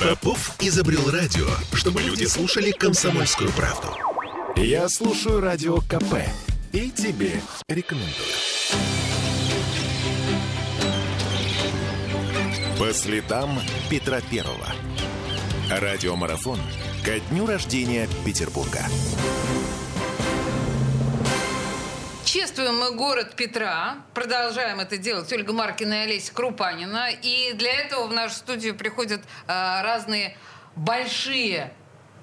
Попов изобрел радио, чтобы люди слушали комсомольскую правду. Я слушаю радио КП и тебе рекомендую. По следам Петра Первого. Радиомарафон ко дню рождения Петербурга. Чествуем мы город Петра. Продолжаем это делать Ольга Маркина и Олеся Крупанина. И для этого в нашу студию приходят э, разные большие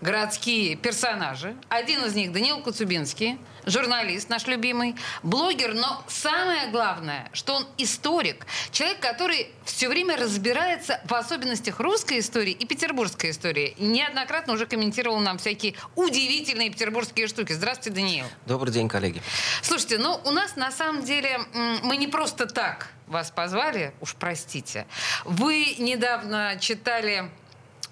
городские персонажи. Один из них Даниил Куцубинский, журналист наш любимый, блогер, но самое главное, что он историк, человек, который все время разбирается в особенностях русской истории и петербургской истории. Неоднократно уже комментировал нам всякие удивительные петербургские штуки. Здравствуйте, Даниил. Добрый день, коллеги. Слушайте, ну у нас на самом деле мы не просто так вас позвали, уж простите. Вы недавно читали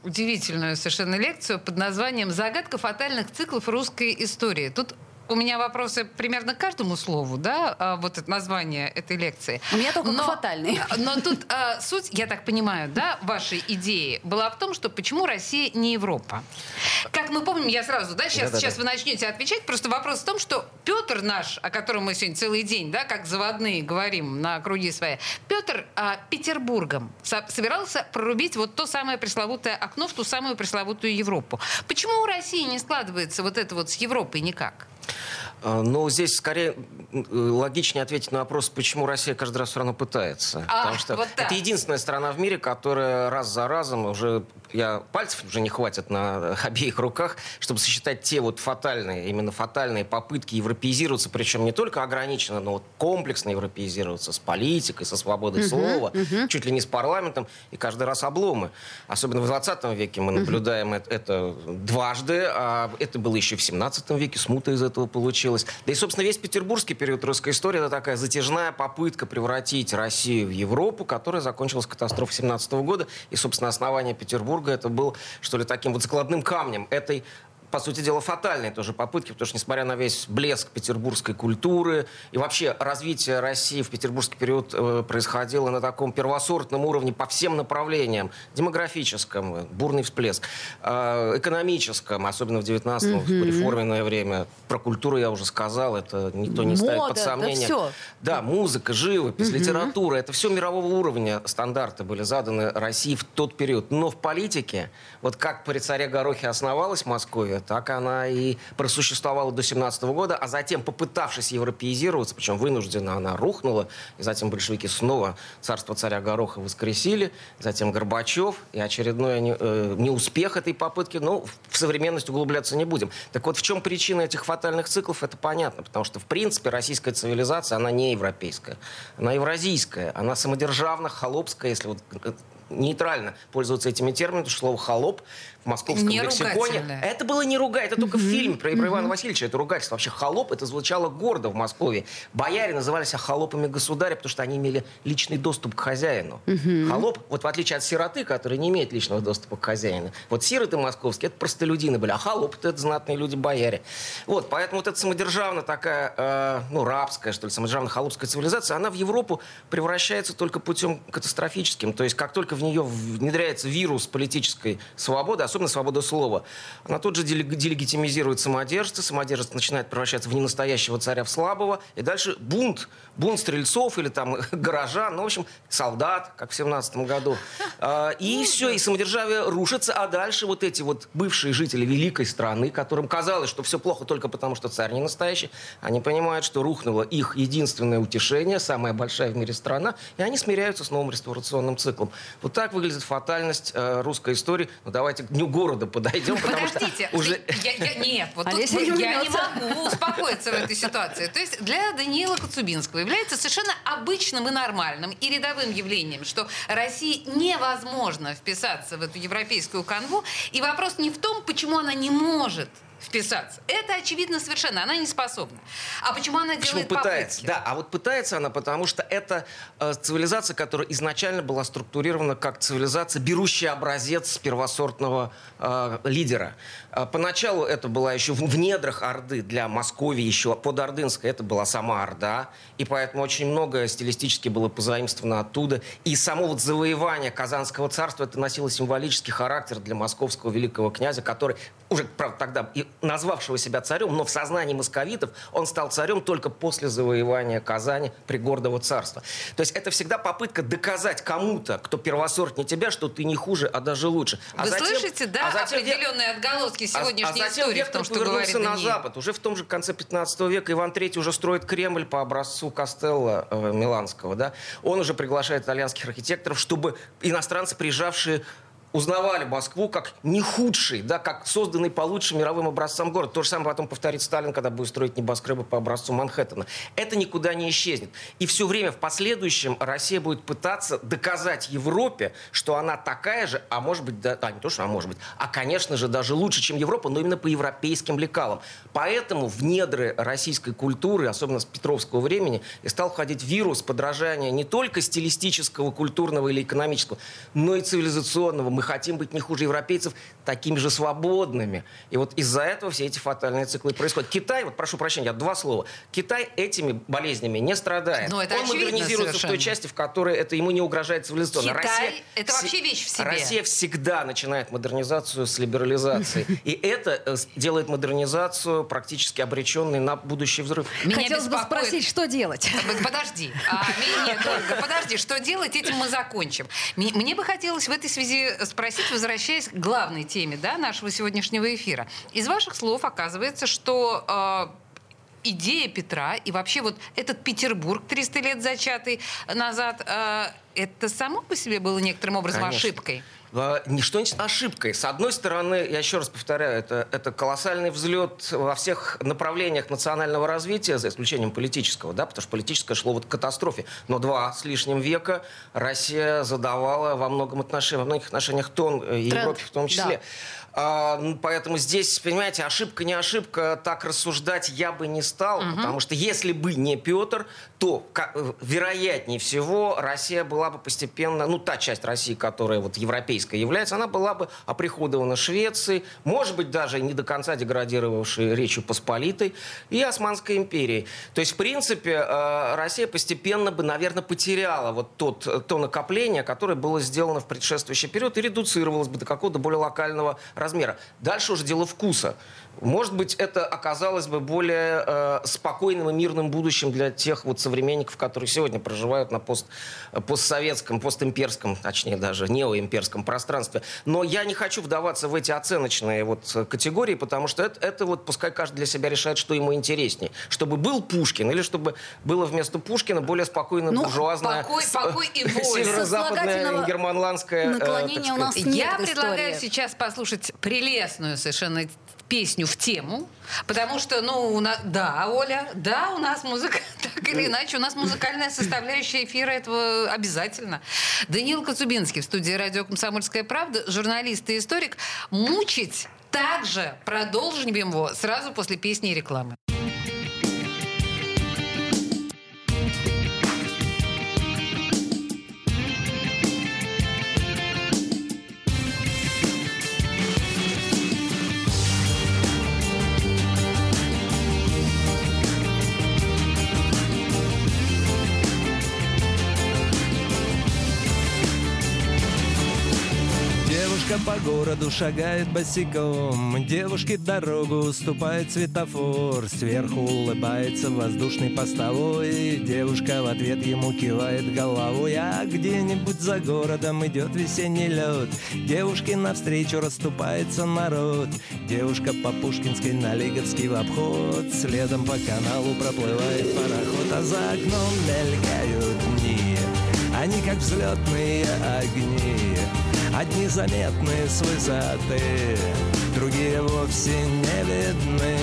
удивительную совершенно лекцию под названием «Загадка фатальных циклов русской истории». Тут у меня вопросы примерно к каждому слову, да, а, вот это название этой лекции. У меня только но, фатальный. Но тут а, суть, я так понимаю, да, вашей идеи была в том, что почему Россия не Европа. Как мы помним, я сразу, да, сейчас, да, да, сейчас да. вы начнете отвечать, просто вопрос в том, что Петр наш, о котором мы сегодня целый день, да, как заводные говорим на круги свои, Петр а, Петербургом со- собирался прорубить вот то самое пресловутое окно в ту самую пресловутую Европу. Почему у России не складывается вот это вот с Европой никак? А, ну, здесь скорее логичнее ответить на вопрос, почему Россия каждый раз все равно пытается. А, Потому что вот это единственная страна в мире, которая раз за разом уже я пальцев уже не хватит на обеих руках, чтобы сосчитать те вот фатальные, именно фатальные попытки европеизироваться, причем не только ограниченно, но вот комплексно европеизироваться с политикой, со свободой uh-huh, слова, uh-huh. чуть ли не с парламентом, и каждый раз обломы. Особенно в 20 веке мы наблюдаем uh-huh. это, дважды, а это было еще в 17 веке, смута из этого получилась. Да и, собственно, весь петербургский период русской истории это такая затяжная попытка превратить Россию в Европу, которая закончилась катастрофой 17 года, и, собственно, основание Петербурга Петербурга это был, что ли, таким вот закладным камнем этой по сути дела, фатальные тоже попытки, потому что, несмотря на весь блеск петербургской культуры и вообще развитие России в петербургский период э, происходило на таком первосортном уровне по всем направлениям. Демографическом, э, бурный всплеск, э, экономическом, особенно в 19-м, угу. в реформенное время. Про культуру я уже сказал, это никто не Мода, ставит под сомнение. Да, все. да, музыка, живопись, угу. литература, это все мирового уровня стандарты были заданы России в тот период. Но в политике, вот как при царе Горохе основалась Москва, так она и просуществовала до 17 года, а затем, попытавшись европеизироваться, причем вынужденно она рухнула, и затем большевики снова царство царя Гороха воскресили, затем Горбачев, и очередной э, неуспех этой попытки, но в современность углубляться не будем. Так вот, в чем причина этих фатальных циклов, это понятно, потому что, в принципе, российская цивилизация, она не европейская, она евразийская, она самодержавная, холопская, если вот э, нейтрально пользоваться этими терминами, потому что слово «холоп» в московском не лексиконе. Это было не ругать, это только в фильме про, про Ивана Васильевича, это ругательство. Вообще холоп, это звучало гордо в Москве. Бояре назывались холопами государя, потому что они имели личный доступ к хозяину. Холоп, вот в отличие от сироты, который не имеет личного доступа к хозяину. Вот сироты московские, это простолюдины были, а холоп это знатные люди-бояре. Вот, поэтому вот эта самодержавная такая, э, ну, рабская, что ли, самодержавная холопская цивилизация, она в Европу превращается только путем катастрофическим. То есть, как только в нее внедряется вирус политической свободы, особенно свобода слова. Она тут же делегитимизирует самодержца, самодержец начинает превращаться в ненастоящего царя, в слабого, и дальше бунт, бунт стрельцов или там горожан, ну, в общем, солдат, как в 17 году. А, и ну все, и самодержавие рушится, а дальше вот эти вот бывшие жители великой страны, которым казалось, что все плохо только потому, что царь не настоящий, они понимают, что рухнуло их единственное утешение, самая большая в мире страна, и они смиряются с новым реставрационным циклом. Вот так выглядит фатальность э, русской истории. Ну, давайте дню города подойдем, потому Подождите, что уже... Я, я, нет, вот тут я не могу успокоиться в этой ситуации. То есть для Даниила Коцубинского является совершенно обычным и нормальным и рядовым явлением, что России невозможно вписаться в эту европейскую канву. И вопрос не в том, почему она не может вписаться. Это очевидно совершенно. Она не способна. А почему она почему делает пытается? попытки? Да, а вот пытается она, потому что это э, цивилизация, которая изначально была структурирована как цивилизация, берущая образец первосортного э, лидера. Э, поначалу это была еще в, в недрах Орды для Москвы, еще под Ордынской это была сама Орда, и поэтому очень многое стилистически было позаимствовано оттуда. И само вот завоевание Казанского царства это носило символический характер для московского великого князя, который уже, правда, тогда и назвавшего себя царем, но в сознании московитов он стал царем только после завоевания Казани, пригордого царства. То есть это всегда попытка доказать кому-то, кто первосортнее тебя, что ты не хуже, а даже лучше. А Вы затем, слышите, да, а затем определенные отголоски сегодняшней а, а затем истории в том, что повернулся на Запад. Уже в том же конце 15 века Иван III уже строит Кремль по образцу Кастелла э, Миланского. Да? Он уже приглашает итальянских архитекторов, чтобы иностранцы, приезжавшие узнавали Москву как не худший, да, как созданный по лучшим мировым образцам город. То же самое потом повторит Сталин, когда будет строить небоскребы по образцу Манхэттена. Это никуда не исчезнет. И все время в последующем Россия будет пытаться доказать Европе, что она такая же, а может быть, да, а не то, что а может быть, а, конечно же, даже лучше, чем Европа, но именно по европейским лекалам. Поэтому в недры российской культуры, особенно с Петровского времени, и стал входить вирус подражания не только стилистического, культурного или экономического, но и цивилизационного. Мы хотим быть не хуже европейцев, такими же свободными. И вот из-за этого все эти фатальные циклы происходят. Китай, вот прошу прощения, два слова. Китай этими болезнями не страдает. Но это Он модернизируется совершенно. в той части, в которой это ему не угрожает цивилизационно. Китай Россия, – это вообще вещь в себе. Россия всегда начинает модернизацию с либерализации. И это э, делает модернизацию практически обреченной на будущий взрыв. Меня Хотелось беспокоит... бы спросить, что делать? Подожди. А, нет, Ольга, подожди. Что делать? Этим мы закончим. Мне бы хотелось в этой связи спросить, возвращаясь к главной теме да, нашего сегодняшнего эфира. Из ваших слов оказывается, что э, идея Петра и вообще вот этот Петербург 300 лет зачатый назад, э, это само по себе было некоторым образом Конечно. ошибкой? Не что-нибудь ошибкой. С одной стороны, я еще раз повторяю, это, это колоссальный взлет во всех направлениях национального развития, за исключением политического, да, потому что политическое шло вот к катастрофе. Но два с лишним века Россия задавала во многом отношениях, во многих отношениях тон э, и Европе в том числе. Да. А, ну, поэтому здесь, понимаете, ошибка не ошибка, так рассуждать я бы не стал, угу. потому что если бы не Петр, то как, вероятнее всего Россия была бы постепенно, ну та часть России, которая вот европейская является, она была бы оприходована Швецией, может быть даже не до конца деградировавшей Речью Посполитой и Османской империей. То есть, в принципе, э, Россия постепенно бы, наверное, потеряла вот тот, то накопление, которое было сделано в предшествующий период и редуцировалось бы до какого-то более локального размера. Дальше уже дело вкуса. Может быть, это оказалось бы более э, спокойным и мирным будущим для тех вот современников, которые сегодня проживают на пост, постсоветском, постимперском, точнее даже неоимперском пространстве. Но я не хочу вдаваться в эти оценочные вот категории, потому что это, это вот пускай каждый для себя решает, что ему интереснее. Чтобы был Пушкин или чтобы было вместо Пушкина более спокойно ну, буржуазное... Покой, покой и боль. Северо-западное германландское... Э, наклонение у нас нет Я предлагаю сейчас послушать прелестную совершенно песню в тему, потому что, ну, у нас, да, Оля, да, у нас музыка, так или иначе, у нас музыкальная составляющая эфира этого обязательно. Даниил Коцубинский в студии радио «Комсомольская правда», журналист и историк. Мучить также продолжим его сразу после песни и рекламы. По городу шагает босиком Девушке дорогу уступает светофор. Сверху улыбается воздушный постовой Девушка в ответ ему кивает головой. А где-нибудь за городом идет весенний лед Девушке навстречу расступается народ. Девушка по Пушкинской на Лиговский в обход Следом по каналу проплывает пароход. А за окном мелькают дни Они как взлетные огни Одни заметны с высоты, другие вовсе не видны.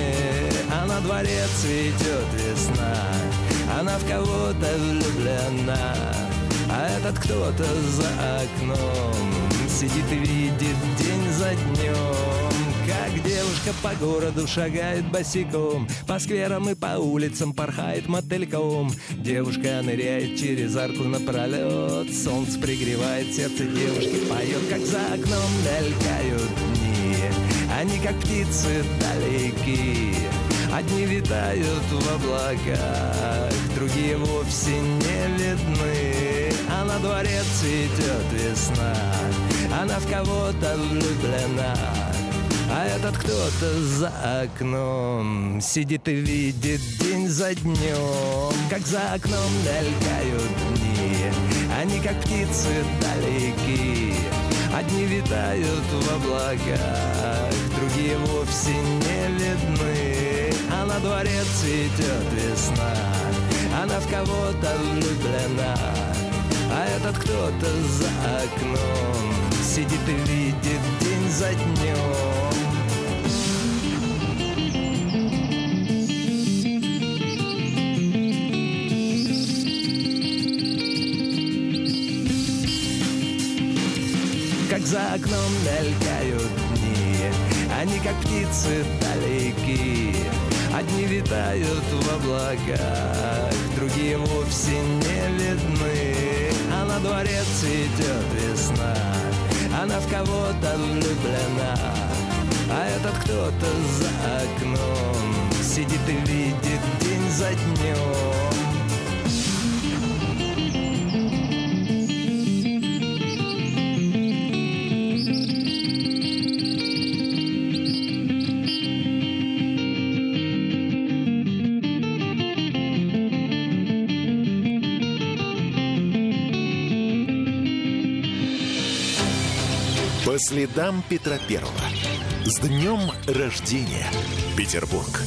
А на дворе цветет весна, она в кого-то влюблена. А этот кто-то за окном сидит и видит день за днем, как девушка по городу шагает босиком По скверам и по улицам порхает мотыльком Девушка ныряет через арку напролет Солнце пригревает сердце девушки Поет, как за окном мелькают дни Они как птицы далеки Одни витают в облаках, другие вовсе не видны. А на дворе цветет весна, она в кого-то влюблена. А этот кто-то за окном Сидит и видит день за днем. Как за окном мелькают дни Они как птицы далеки. Одни витают в облаках Другие вовсе не видны. А на дворе цветет весна Она в кого-то влюблена. А этот кто-то за окном Сидит и видит день за днем за окном мелькают дни. Они как птицы далеки Одни витают в облаках Другие вовсе не видны. А на дворе цветет весна. Она в кого-то влюблена. А этот кто-то за окном Сидит и видит день за днем следам Петра Первого. С днем рождения, Петербург!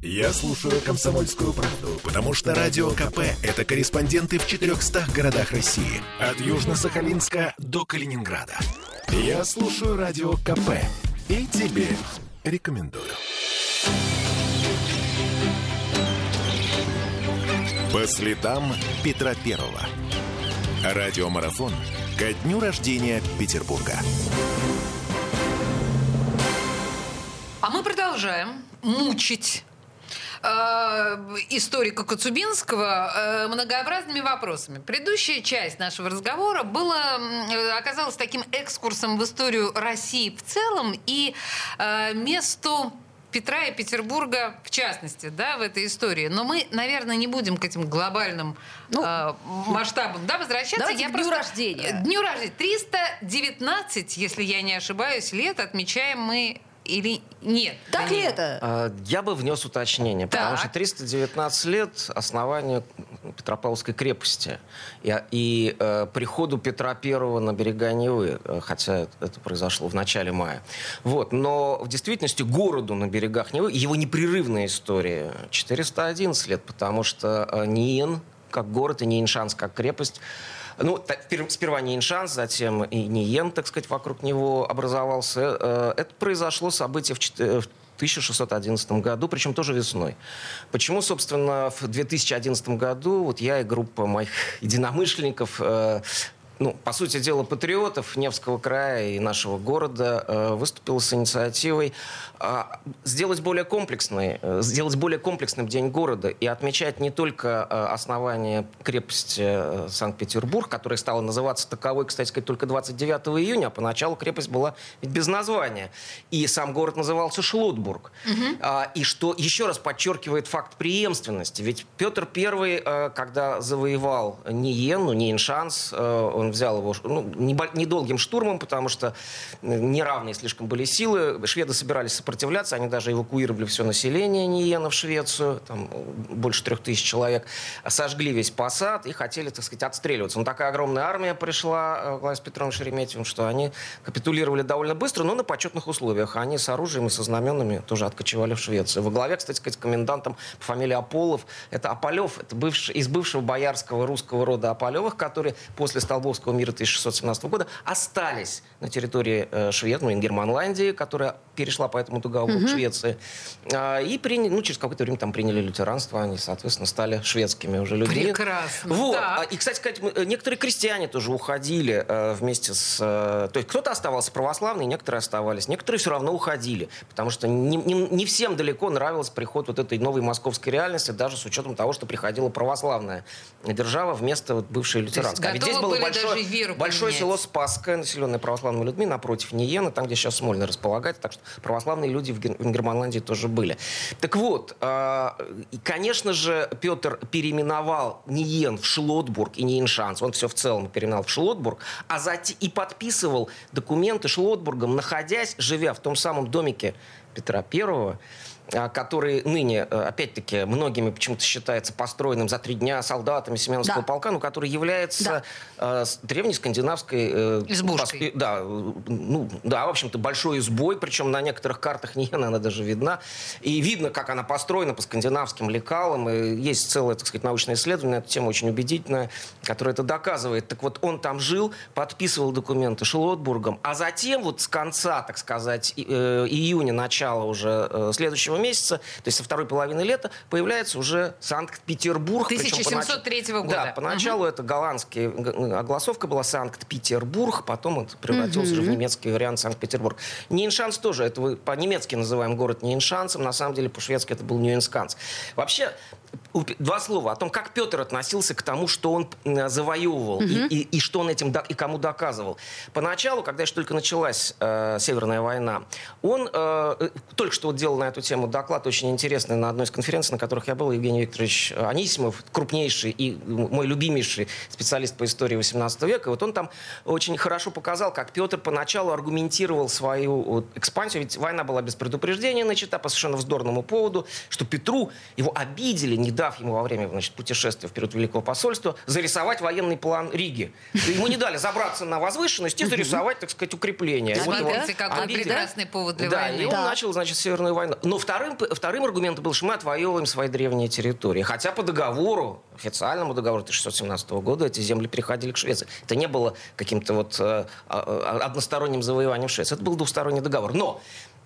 Я слушаю «Комсомольскую правду», потому что «Радио КП» — это корреспонденты в 400 городах России. От Южно-Сахалинска до Калининграда. Я слушаю «Радио КП» и тебе рекомендую. По следам Петра Первого. Радиомарафон ко дню рождения Петербурга. А мы продолжаем мучить э, историка Коцубинского э, многообразными вопросами. Предыдущая часть нашего разговора была, оказалась таким экскурсом в историю России в целом и э, месту Петра и Петербурга в частности, да, в этой истории. Но мы, наверное, не будем к этим глобальным ну, э, масштабам да, возвращаться. Я к дню просто... рождения. Дню рождения. 319, если я не ошибаюсь, лет отмечаем мы или нет? Так ли это? А, я бы внес уточнение, так. потому что 319 лет основанию Петропавловской крепости и, и э, приходу Петра Первого на берега Невы, э, хотя это произошло в начале мая. Вот. Но в действительности городу на берегах Невы, его непрерывная история 411 лет, потому что э, Ниен как город и Ниеншанс как крепость ну, сперва Ниншанс, затем и Ниен, так сказать, вокруг него образовался. Э, это произошло событие в 1611 году, причем тоже весной. Почему, собственно, в 2011 году вот я и группа моих единомышленников э, ну, по сути дела, патриотов Невского края и нашего города э, выступил с инициативой э, сделать более комплексный, э, сделать более комплексным День города и отмечать не только э, основание крепости э, Санкт-Петербург, которая стала называться таковой, кстати сказать, только 29 июня, а поначалу крепость была ведь без названия. И сам город назывался Шлутбург. Угу. А, и что еще раз подчеркивает факт преемственности. Ведь Петр I, э, когда завоевал Ниену, Ниеншанс, э, он взял его ну, недолгим штурмом, потому что неравные слишком были силы. Шведы собирались сопротивляться, они даже эвакуировали все население Ниена в Швецию, там больше трех тысяч человек, сожгли весь посад и хотели, так сказать, отстреливаться. Но такая огромная армия пришла главе с Петром Шереметьевым, что они капитулировали довольно быстро, но на почетных условиях. Они с оружием и со знаменами тоже откочевали в Швецию. Во главе, кстати сказать, комендантом по фамилии Аполлов, это Аполев, это бывший, из бывшего боярского русского рода Аполевых, который после Столбовского Московского мира 1617 года, остались на территории э, Швеции, ну, Германландии, которая перешла по этому договору угу. к Швеции. А, и приняли, ну, через какое-то время там приняли лютеранство, они, соответственно, стали шведскими уже людьми. Прекрасно. Вот. Так. И, кстати сказать, некоторые крестьяне тоже уходили э, вместе с... Э, то есть кто-то оставался православный, некоторые оставались. Некоторые все равно уходили, потому что не, не, не всем далеко нравился приход вот этой новой московской реальности, даже с учетом того, что приходила православная держава вместо вот бывшей лютеранской. А ведь здесь было большое, большое село Спасское, населенное православными людьми, напротив Ниена, там, где сейчас Смольный располагается. Так что православные люди в, Гер- в Германландии тоже были. Так вот, э, конечно же, Петр переименовал Ниен в Шлотбург и Ниеншанс. Он все в целом переименовал в Шлотбург. А затем и подписывал документы Шлотбургом, находясь, живя в том самом домике Петра Первого, который ныне, э, опять-таки, многими почему-то считается построенным за три дня солдатами Семеновского да. полка, но который является да. э, древней скандинавской... Э, Избушкой. Да, ну, да, в общем-то, большой избой, причем на некоторых картах не она даже видна. И видно, как она построена по скандинавским лекалам. И есть целое, так сказать, научное исследование на эту тему, очень убедительное, которое это доказывает. Так вот, он там жил, подписывал документы Шелотбургом, а затем вот с конца, так сказать, июня, начала уже следующего месяца, то есть со второй половины лета, появляется уже Санкт-Петербург. 1703 года. Да, поначалу угу. это голландский, огласовка была Санкт-Петербург, потом это превратился угу. уже в немецкий вариант Санкт-Петербург. Ниеншанц тоже, это вы по-немецки называем город Ниеншанцем, на самом деле по-шведски это был Ниенсканс. Вообще, два слова о том, как Петр относился к тому, что он завоевывал угу. и, и, и что он этим и кому доказывал. Поначалу, когда еще только началась э, Северная война, он э, э только что вот делал на эту тему доклад очень интересный на одной из конференций, на которых я был, Евгений Викторович Анисимов, крупнейший и мой любимейший специалист по истории 18 века. И вот он там очень хорошо показал, как Петр поначалу аргументировал свою вот, экспансию, ведь война была без предупреждения начата по совершенно вздорному поводу, что Петру его обидели не дав ему во время значит, путешествия вперед Великого посольства зарисовать военный план Риги. Ему не дали забраться на возвышенность и зарисовать, так сказать, укрепление. Смотрите, какой прекрасный повод для да, войны. и он начал, значит, Северную войну. Но вторым, вторым аргументом был, что мы отвоевываем свои древние территории. Хотя по договору, официальному договору 1617 года эти земли переходили к Швеции. Это не было каким-то вот э, а, а, односторонним завоеванием Швеции. Это был двусторонний договор. Но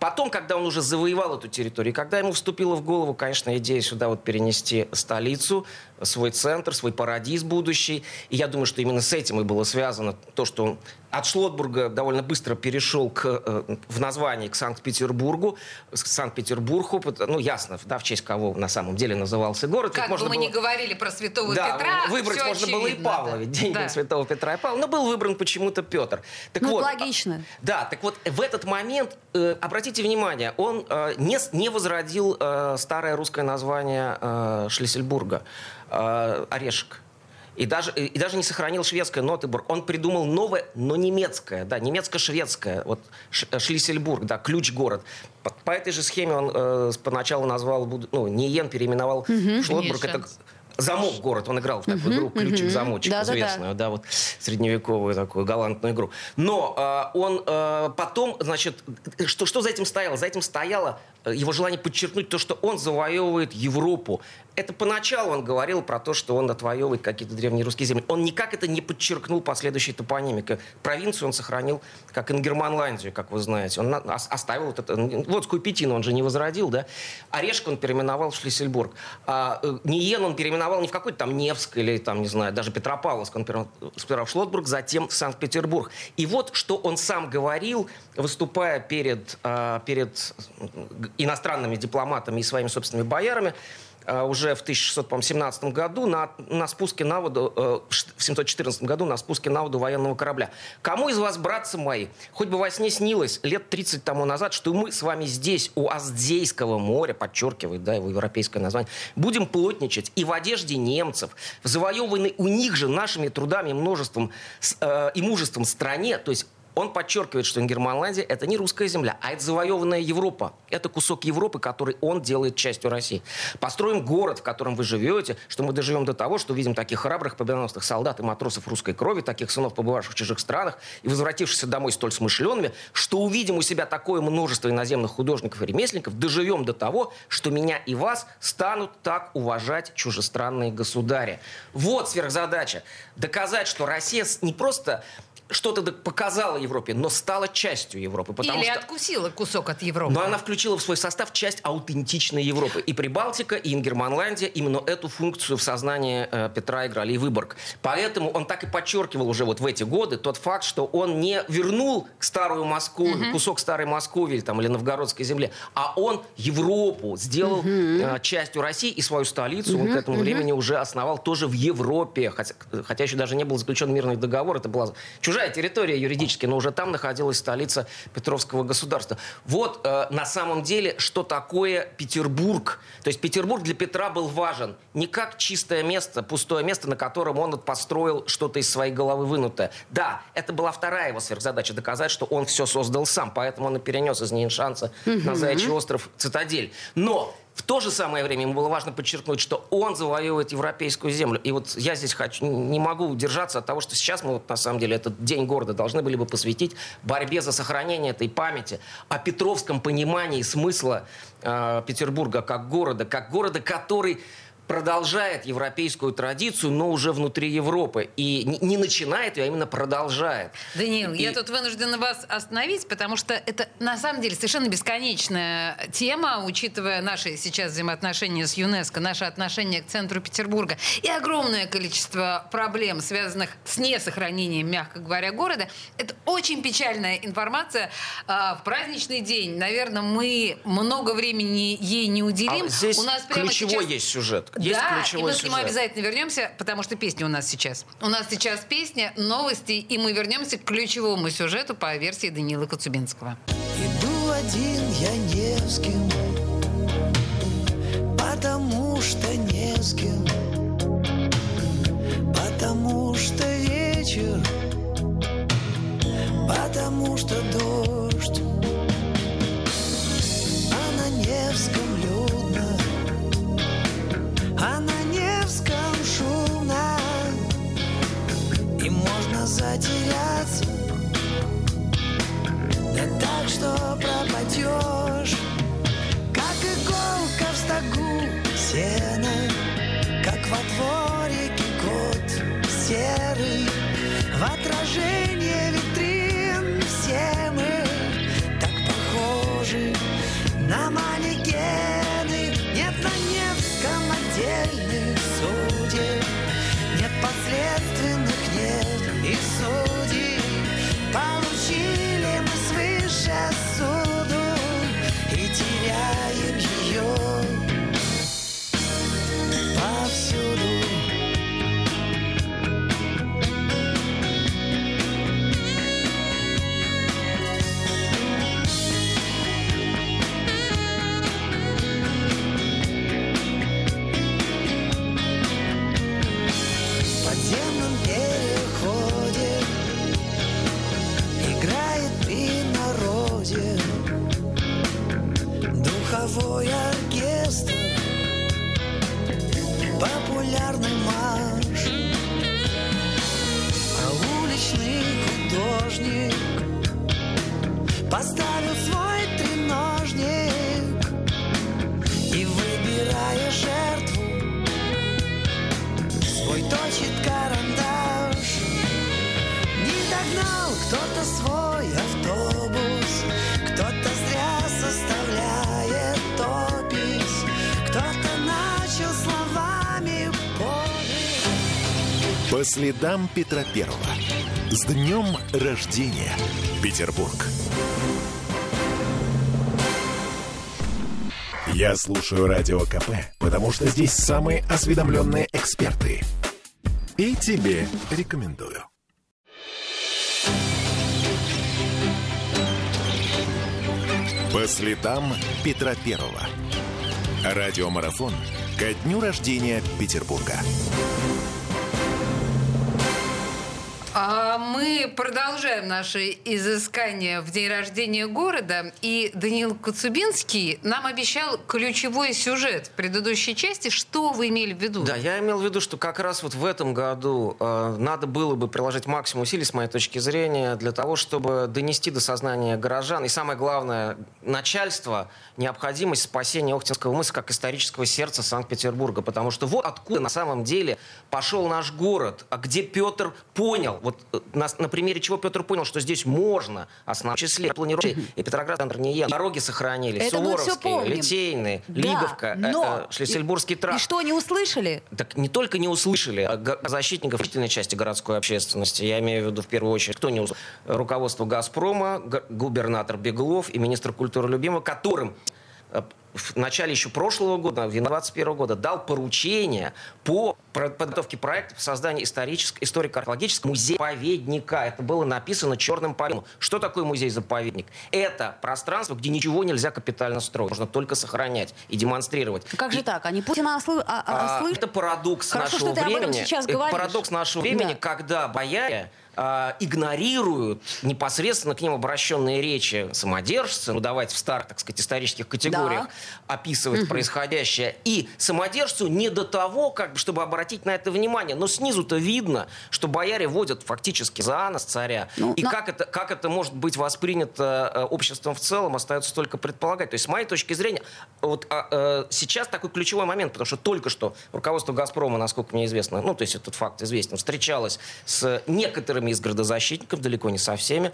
Потом, когда он уже завоевал эту территорию, когда ему вступила в голову, конечно, идея сюда вот перенести столицу, свой центр, свой парадиз будущий. И я думаю, что именно с этим и было связано то, что он от Шлотбурга довольно быстро перешел к, э, в названии к Санкт-Петербургу, к Санкт-Петербургу, ну, ясно, да, в честь кого на самом деле назывался город. Как бы мы было... не говорили про Святого да, Петра, выбрать можно очевидно, было и Павла, да. ведь день да. Святого Петра и Павла, но был выбран почему-то Петр. Так ну, вот, логично. Да, так вот, в этот момент, э, обратите внимание, он э, не, не возродил э, старое русское название э, Шлиссельбурга, э, Орешек. И даже, и даже не сохранил шведское Нотебург. Он придумал новое, но немецкое, да, немецко-шведское. Вот Шлиссельбург, да, ключ-город. По, по этой же схеме он э, поначалу назвал, ну, Ниен переименовал угу, Шлотбург. Это Замок город, он играл в такую uh-huh, игру ключик uh-huh. замочек да, известную, да, да. да, вот средневековую такую галантную игру. Но э, он э, потом, значит, что что за этим стояло? За этим стояло э, его желание подчеркнуть то, что он завоевывает Европу это поначалу он говорил про то, что он отвоевывает какие-то древние русские земли. Он никак это не подчеркнул последующей топонимикой. Провинцию он сохранил, как Ингерманландию, как вы знаете. Он оставил вот это... Водскую Петину он же не возродил, да? Орешка он переименовал в Шлиссельбург. А э, Ниен он переименовал не в какой-то там Невск или там, не знаю, даже Петропавловск. Он сперва в Шлотбург, затем в Санкт-Петербург. И вот что он сам говорил, выступая перед, а, перед иностранными дипломатами и своими собственными боярами, уже в 1617 году на, на спуске на воду, э, в 714 году на спуске на воду военного корабля. Кому из вас, братцы мои, хоть бы во сне снилось лет 30 тому назад, что мы с вами здесь, у Аздейского моря, подчеркивает, да, его европейское название, будем плотничать и в одежде немцев, в завоеванной у них же нашими трудами, множеством, э, имуществом стране, то есть Он подчеркивает, что Ингерманландия – это не русская земля, а это завоеванная Европа. Это кусок Европы, который он делает частью России. Построим город, в котором вы живете, что мы доживем до того, что видим таких храбрых победоносных солдат и матросов русской крови, таких сынов, побывавших в чужих странах и возвратившихся домой столь смышленными, что увидим у себя такое множество иноземных художников и ремесленников, доживем до того, что меня и вас станут так уважать чужестранные государи. Вот сверхзадача. Доказать, что Россия не просто что-то показала Европе, но стала частью Европы. Потому Или что... откусила кусок от Европы. Но она включила в свой состав часть аутентичной Европы. И Прибалтика, и Ингерманландия именно эту функцию в сознании э, Петра играли и Выборг. Поэтому он так и подчеркивал уже вот в эти годы тот факт, что он не вернул старую Москву, угу. кусок старой Москвы или, там, или Новгородской земли, а он Европу сделал угу. э, частью России и свою столицу угу. он к этому угу. времени уже основал тоже в Европе. Хотя, хотя еще даже не был заключен мирный договор, это была чужая территория юридически, но уже там находилась столица Петровского государства. Вот э, на самом деле, что такое Петербург. То есть Петербург для Петра был важен не как чистое место, пустое место, на котором он построил что-то из своей головы вынутое. Да, это была вторая его сверхзадача, доказать, что он все создал сам, поэтому он и перенес из Нейншанса угу. на Заячий остров Цитадель. Но в то же самое время ему было важно подчеркнуть, что он завоевывает европейскую землю. И вот я здесь хочу, не могу удержаться от того, что сейчас мы, вот, на самом деле, этот День города должны были бы посвятить борьбе за сохранение этой памяти, о петровском понимании смысла э, Петербурга как города, как города, который продолжает европейскую традицию, но уже внутри Европы. И не, начинает ее, а именно продолжает. Даниил, и... я тут вынуждена вас остановить, потому что это на самом деле совершенно бесконечная тема, учитывая наши сейчас взаимоотношения с ЮНЕСКО, наше отношение к центру Петербурга и огромное количество проблем, связанных с несохранением, мягко говоря, города. Это очень печальная информация. А, в праздничный день, наверное, мы много времени ей не уделим. А здесь у нас прямо ключевой сейчас... есть сюжет. Есть да, ключевой и мы сюжет. к нему обязательно вернемся, потому что песня у нас сейчас. У нас сейчас песня, новости, и мы вернемся к ключевому сюжету по версии Данила Коцубинского. Иду один я не с кем, потому что не с кем, потому что вечер, потому что дождь, можно затеряться Да так, что пропадешь. Как иголка в стогу сена Как во дворике кот серый. В отражение По следам Петра Первого. С днем рождения, Петербург. Я слушаю Радио КП, потому что здесь самые осведомленные эксперты. И тебе рекомендую. По следам Петра Первого. Радиомарафон ко дню рождения Петербурга. А мы продолжаем наши изыскания в день рождения города. И Даниил Коцубинский нам обещал ключевой сюжет в предыдущей части. Что вы имели в виду? Да, я имел в виду, что как раз вот в этом году э, надо было бы приложить максимум усилий, с моей точки зрения, для того, чтобы донести до сознания горожан и, самое главное, начальство необходимость спасения Охтинского мыса как исторического сердца Санкт-Петербурга. Потому что вот откуда на самом деле пошел наш город, а где Петр понял, вот э, на, на примере чего Петр понял, что здесь можно, основном числе планировки и Петроград, ел. Дороги сохранились, Это Суворовские, Литейные, да, Лиговка, но... э, э, Шлиссельбургский тракт. И что, не услышали? Так не только не услышали, а защитников значительной части городской общественности, я имею в виду в первую очередь, кто не услышал? Руководство «Газпрома», губернатор Беглов и министр культуры Любимого, которым э, в начале еще прошлого года, в 2021 года, дал поручение по подготовке проекта по созданию историко-археологического музея-заповедника. Это было написано черным по белому. Что такое музей-заповедник? Это пространство, где ничего нельзя капитально строить. Можно только сохранять и демонстрировать. Как же и, так? Они Путина ослы... а, а, а, Это парадокс Хорошо, нашего времени. Это парадокс нашего времени, да. когда бояре а, игнорируют непосредственно к ним обращенные речи самодержцы, ну давайте в старых, так сказать, исторических категориях. Описывать угу. происходящее, и самодержцу не до того, как бы, чтобы обратить на это внимание, но снизу-то видно, что бояре водят фактически за анос царя, ну, и но... как, это, как это может быть воспринято э, обществом в целом, остается только предполагать. То есть, с моей точки зрения, вот а, а, сейчас такой ключевой момент, потому что только что руководство «Газпрома», насколько мне известно, ну, то есть этот факт известен, встречалось с некоторыми из градозащитников, далеко не со всеми,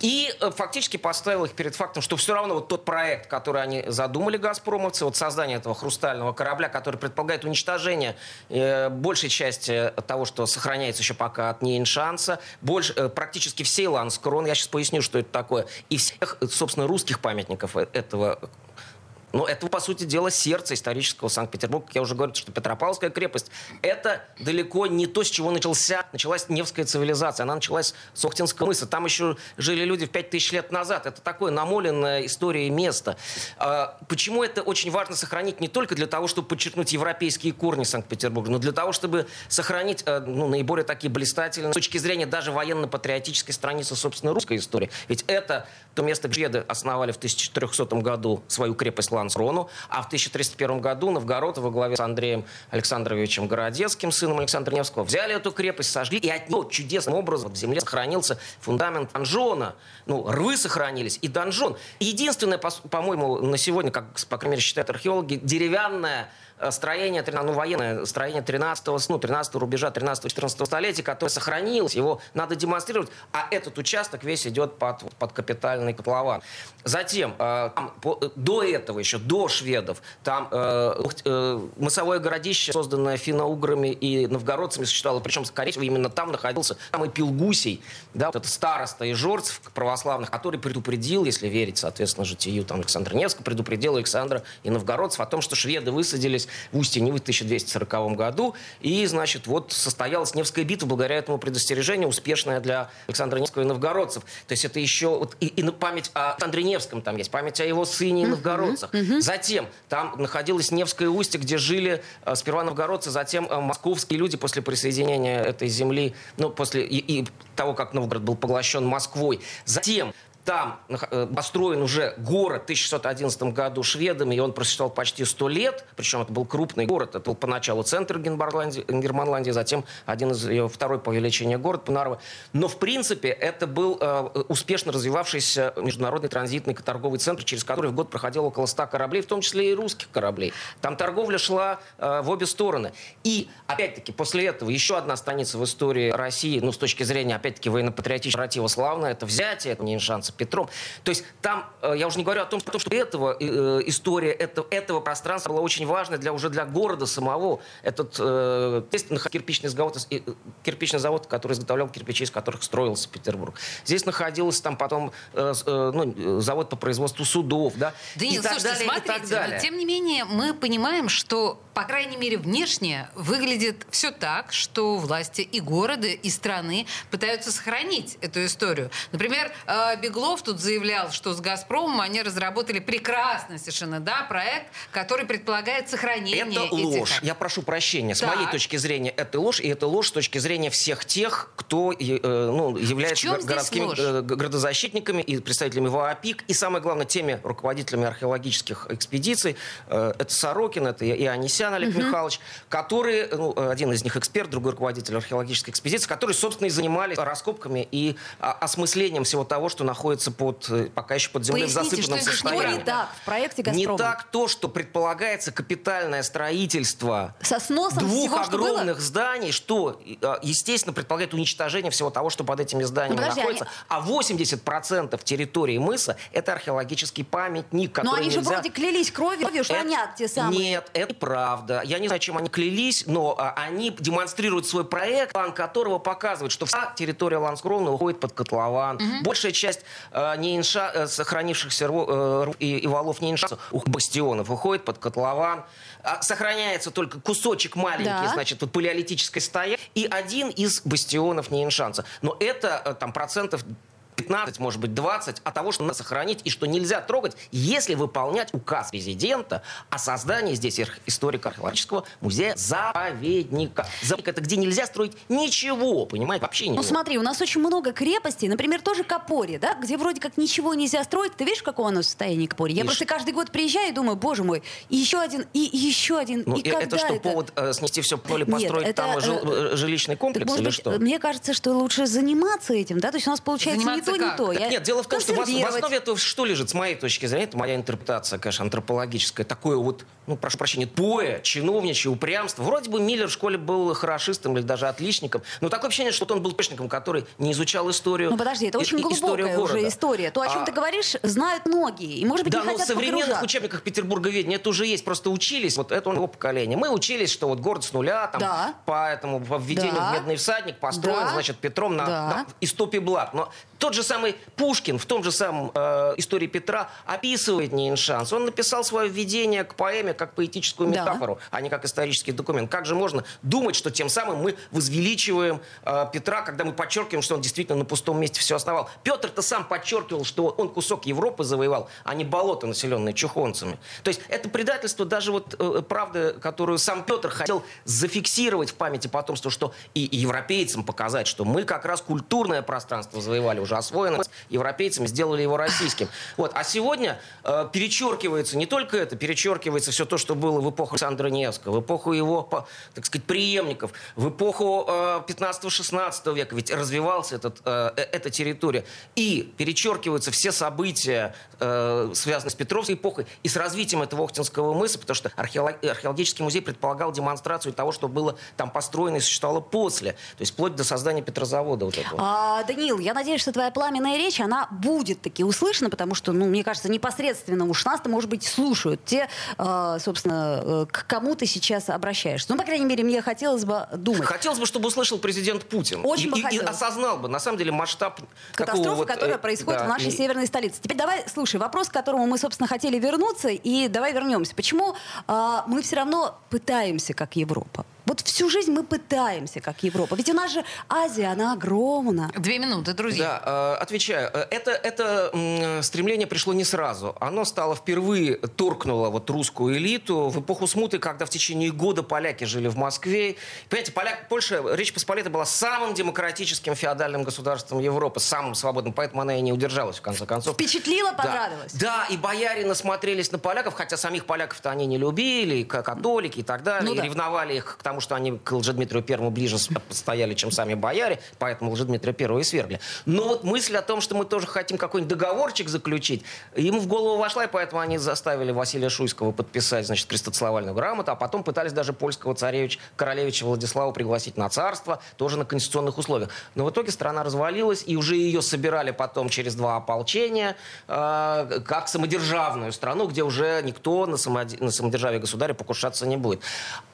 и э, фактически поставил их перед фактом, что все равно вот тот проект, который они задумали, газпромовцы, вот создание этого хрустального корабля, который предполагает уничтожение э, большей части того, что сохраняется еще пока от Нейншанса, больше, э, практически всей Ланскрон, я сейчас поясню, что это такое, и всех, собственно, русских памятников э, этого ну, это, по сути дела, сердце исторического Санкт-Петербурга. Я уже говорю, что Петропавловская крепость – это далеко не то, с чего начался, началась Невская цивилизация. Она началась с Охтинского мыса. Там еще жили люди в 5000 лет назад. Это такое намоленное история место. А, почему это очень важно сохранить не только для того, чтобы подчеркнуть европейские корни Санкт-Петербурга, но для того, чтобы сохранить э, ну, наиболее такие блистательные, с точки зрения даже военно-патриотической страницы, собственно, русской истории. Ведь это то место, где основали в 1400 году свою крепость Лансрону, а в 1301 году Новгород во главе с Андреем Александровичем Городецким, сыном Александра Невского, взяли эту крепость, сожгли, и от него чудесным образом в земле сохранился фундамент донжона. Ну, рвы сохранились и донжон. Единственное, по-моему, на сегодня, как, по крайней мере, считают археологи, деревянная строение, ну, военное строение 13 ну, 13 рубежа, 13-14 столетия, которое сохранилось, его надо демонстрировать, а этот участок весь идет под, под капитальный котлован. Затем, э, там, по, до этого еще, до шведов, там э, э, мысовое городище, созданное финно-уграми и новгородцами, существовало, причем, скорее всего, именно там находился там и да, вот это староста и жорцев православных, который предупредил, если верить, соответственно, житию там, Александра Невского, предупредил Александра и новгородцев о том, что шведы высадились в устье Невы в 1240 году. И, значит, вот состоялась Невская битва благодаря этому предостережению, успешная для Александра Невского и новгородцев. То есть это еще вот и, и память о Александре Невском там есть, память о его сыне и новгородцах. Затем там находилось Невское устье, где жили э, сперва новгородцы, затем э, московские люди после присоединения этой земли, ну, после и, и того, как Новгород был поглощен Москвой. Затем там э, построен уже город в 1611 году шведами, и он просуществовал почти 100 лет, причем это был крупный город, это был поначалу центр Германландии, затем один из ее второй по величине город Панарва. Но, в принципе, это был э, успешно развивавшийся международный транзитный торговый центр, через который в год проходило около 100 кораблей, в том числе и русских кораблей. Там торговля шла э, в обе стороны. И, опять-таки, после этого еще одна страница в истории России, ну, с точки зрения, опять-таки, военно-патриотического нарратива славная, это взятие, это не шанс Петром. То есть там, э, я уже не говорю о том, что этого э, история этого, этого пространства была очень важной для, уже для города самого. Этот э, кирпичный завод, э, кирпичный завод, который изготовлял кирпичи, из которых строился Петербург. Здесь находился там потом э, э, ну, завод по производству судов. Да, да нет, слушайте, далее, смотрите, но тем не менее мы понимаем, что, по крайней мере, внешне выглядит все так, что власти и города, и страны пытаются сохранить эту историю. Например, Беглов Беглов тут заявлял, что с «Газпромом» они разработали прекрасный совершенно, да, проект, который предполагает сохранение Это этих... ложь. Я прошу прощения. С так. моей точки зрения, это ложь, и это ложь с точки зрения всех тех, кто э, ну, является городскими э, градозащитниками и представителями ВАПИК, и самое главное, теми руководителями археологических экспедиций. Э, это Сорокин, это и Анисян Олег угу. Михайлович, которые, ну, один из них эксперт, другой руководитель археологической экспедиции, которые, собственно, и занимались раскопками и а, осмыслением всего того, что находится под, э, пока еще под землей Поясните, в засыпанном что состоянии. Не так в проекте «Газпрома». Не так то, что предполагается капитальное строительство Со сносом двух всего, огромных что зданий, что, а, естественно, предполагает уничтожение всего того, что под этими зданиями ну, подожди, находится. Они... А 80% территории мыса – это археологический памятник, который Но они нельзя... же вроде клялись кровью, что они те самые. Нет, это правда. Я не знаю, чем они клялись, но а, они демонстрируют свой проект, план которого показывает, что вся территория Ланскровна уходит под котлован. Угу. Большая часть неинша, э, сохранившихся рв, э, и, и валов неиншанцев, бастионов, уходит под котлован. А, сохраняется только кусочек маленький, да. значит, вот палеолитической стоя, и один из бастионов неиншанца. Но это э, там процентов 15, может быть, 20 от того, что надо сохранить и что нельзя трогать, если выполнять указ президента о создании здесь историко-археологического музея заповедника. Заповедник это где нельзя строить ничего, понимаете, вообще ничего. Ну смотри, у нас очень много крепостей, например, тоже Капори, да, где вроде как ничего нельзя строить. Ты видишь, в каком оно состоянии Капори? Я и просто ш... каждый год приезжаю и думаю, боже мой, и еще один, и еще один, ну, и, и когда это что, это? повод э, снести все поле, построить Нет, там это, жил, э, жилищный комплекс так, или быть, что? Мне кажется, что лучше заниматься этим, да, то есть у нас получается заниматься то, как? не то. Я... Нет, дело в том, что в основе этого что лежит, с моей точки зрения, это моя интерпретация, конечно, антропологическая, такое вот, ну, прошу прощения, тупое, чиновничье упрямство. Вроде бы Миллер в школе был хорошистом или даже отличником, но такое ощущение, что он был точником, который не изучал историю Ну, подожди, это очень глубокая уже история. То, о чем а... ты говоришь, знают многие, и, может быть, да, не но хотят в современных учебниках Петербурга ведения это уже есть, просто учились, вот это его поколение. Мы учились, что вот город с нуля, там, да. по этому по введению да. в Медный всадник построен, да. значит, Петром на, да. на истопе благ. Но тот же самый Пушкин в том же самом э, истории Петра описывает Нейншанс. Он написал свое введение к поэме как поэтическую метафору, да. а не как исторический документ. Как же можно думать, что тем самым мы возвеличиваем э, Петра, когда мы подчеркиваем, что он действительно на пустом месте все основал? Петр-то сам подчеркивал, что он кусок Европы завоевал, а не болото, населенное чухонцами. То есть это предательство даже вот э, правды, которую сам Петр хотел зафиксировать в памяти потомства, что и, и европейцам показать, что мы как раз культурное пространство завоевали уже уже освоено европейцами, сделали его российским. Вот. А сегодня э, перечеркивается не только это, перечеркивается все то, что было в эпоху Александра Невского, в эпоху его, так сказать, преемников, в эпоху э, 15-16 века, ведь развивался этот, э, э, эта территория. И перечеркиваются все события, э, связанные с Петровской эпохой и с развитием этого Охтинского мыса, потому что археолог, археологический музей предполагал демонстрацию того, что было там построено и существовало после, то есть вплоть до создания Петрозавода. Вот этого. А, Даниил, я надеюсь, что твоя пламенная речь, она будет таки услышана, потому что, ну, мне кажется, непосредственно уж нас-то, может быть, слушают те, э, собственно, э, к кому ты сейчас обращаешься. Ну, по крайней мере, мне хотелось бы думать. Хотелось бы, чтобы услышал президент Путин. Очень и, бы и, и осознал бы, на самом деле, масштаб Катастрофы, вот, которая э, происходит да, в нашей и... северной столице. Теперь давай, слушай, вопрос, к которому мы, собственно, хотели вернуться, и давай вернемся. Почему э, мы все равно пытаемся, как Европа? Вот всю жизнь мы пытаемся, как Европа. Ведь у нас же Азия, она огромна. Две минуты, друзья. Да, э, отвечаю. Э, это, это стремление пришло не сразу. Оно стало впервые, торкнуло вот русскую элиту в эпоху смуты, когда в течение года поляки жили в Москве. Понимаете, поляк, Польша, Речь Посполита была самым демократическим феодальным государством Европы, самым свободным, поэтому она и не удержалась, в конце концов. Впечатлило, понравилось? Да, да и бояре насмотрелись на поляков, хотя самих поляков-то они не любили, как католики и так далее, ну, и да. ревновали их к тому, что они к Лжедмитрию Первому ближе стояли, чем сами бояре, поэтому Лжедмитрия Первого и свергли. Но вот мысль о том, что мы тоже хотим какой-нибудь договорчик заключить, ему в голову вошла, и поэтому они заставили Василия Шуйского подписать, значит, крестоцеловальную грамоту, а потом пытались даже польского царевича, королевича Владислава пригласить на царство, тоже на конституционных условиях. Но в итоге страна развалилась, и уже ее собирали потом через два ополчения, э, как самодержавную страну, где уже никто на, самод... на самодержавие государя покушаться не будет.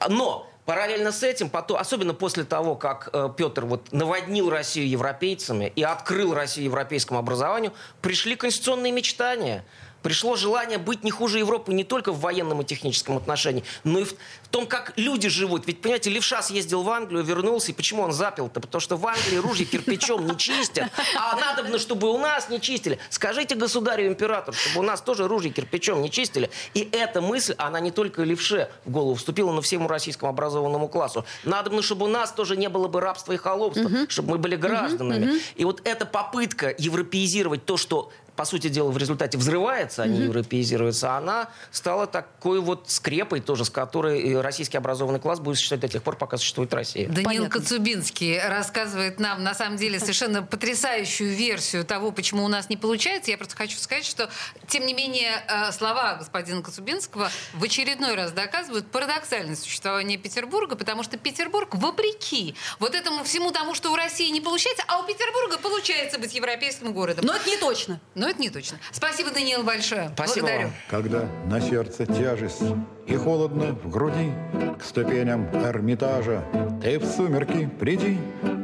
Но Параллельно с этим, потом, особенно после того, как э, Петр вот наводнил Россию европейцами и открыл Россию европейскому образованию, пришли конституционные мечтания. пришло желание быть не хуже Европы не только в военном и техническом отношении, но и в, в том, как люди живут. Ведь, понимаете, Левша съездил в Англию, вернулся, и почему он запил-то? Потому что в Англии ружья кирпичом не чистят, а надо, чтобы у нас не чистили. Скажите государю императору, чтобы у нас тоже ружья кирпичом не чистили. И эта мысль, она не только Левше в голову вступила, но всему российскому образованному классу. Надо, чтобы у нас тоже не было бы рабства и холопства, угу. чтобы мы были гражданами. Угу. И вот эта попытка европеизировать то, что по сути дела, в результате взрывается, а не европеизируется, она стала такой вот скрепой тоже, с которой российский образованный класс будет считать до тех пор, пока существует Россия. Даниил Понятно. Коцубинский рассказывает нам, на самом деле, совершенно потрясающую версию того, почему у нас не получается. Я просто хочу сказать, что, тем не менее, э, слова господина Коцубинского в очередной раз доказывают парадоксальность существования Петербурга, потому что Петербург, вопреки вот этому всему тому, что у России не получается, а у Петербурга получается быть европейским городом. Но это не точно. Но это не точно. Спасибо, Даниил, большое. Спасибо Благодарю. Вам. Когда на сердце тяжесть и холодно в груди, К ступеням Эрмитажа ты в сумерки приди,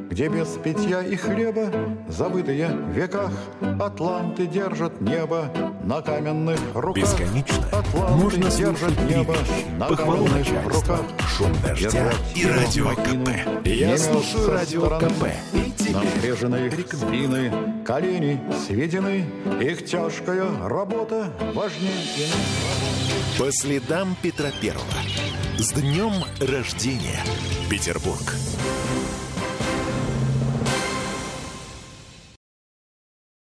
Где без питья и хлеба, забытые в веках, Атланты держат небо на каменных руках. Бесконечно Атланты можно держат небо на похвалу каменных руках. Шум дождя и радио КП. Я слушаю радио КП. Напряженные их спины, колени сведены, Их тяжкая работа важнее. По следам Петра Первого. С днем рождения, Петербург!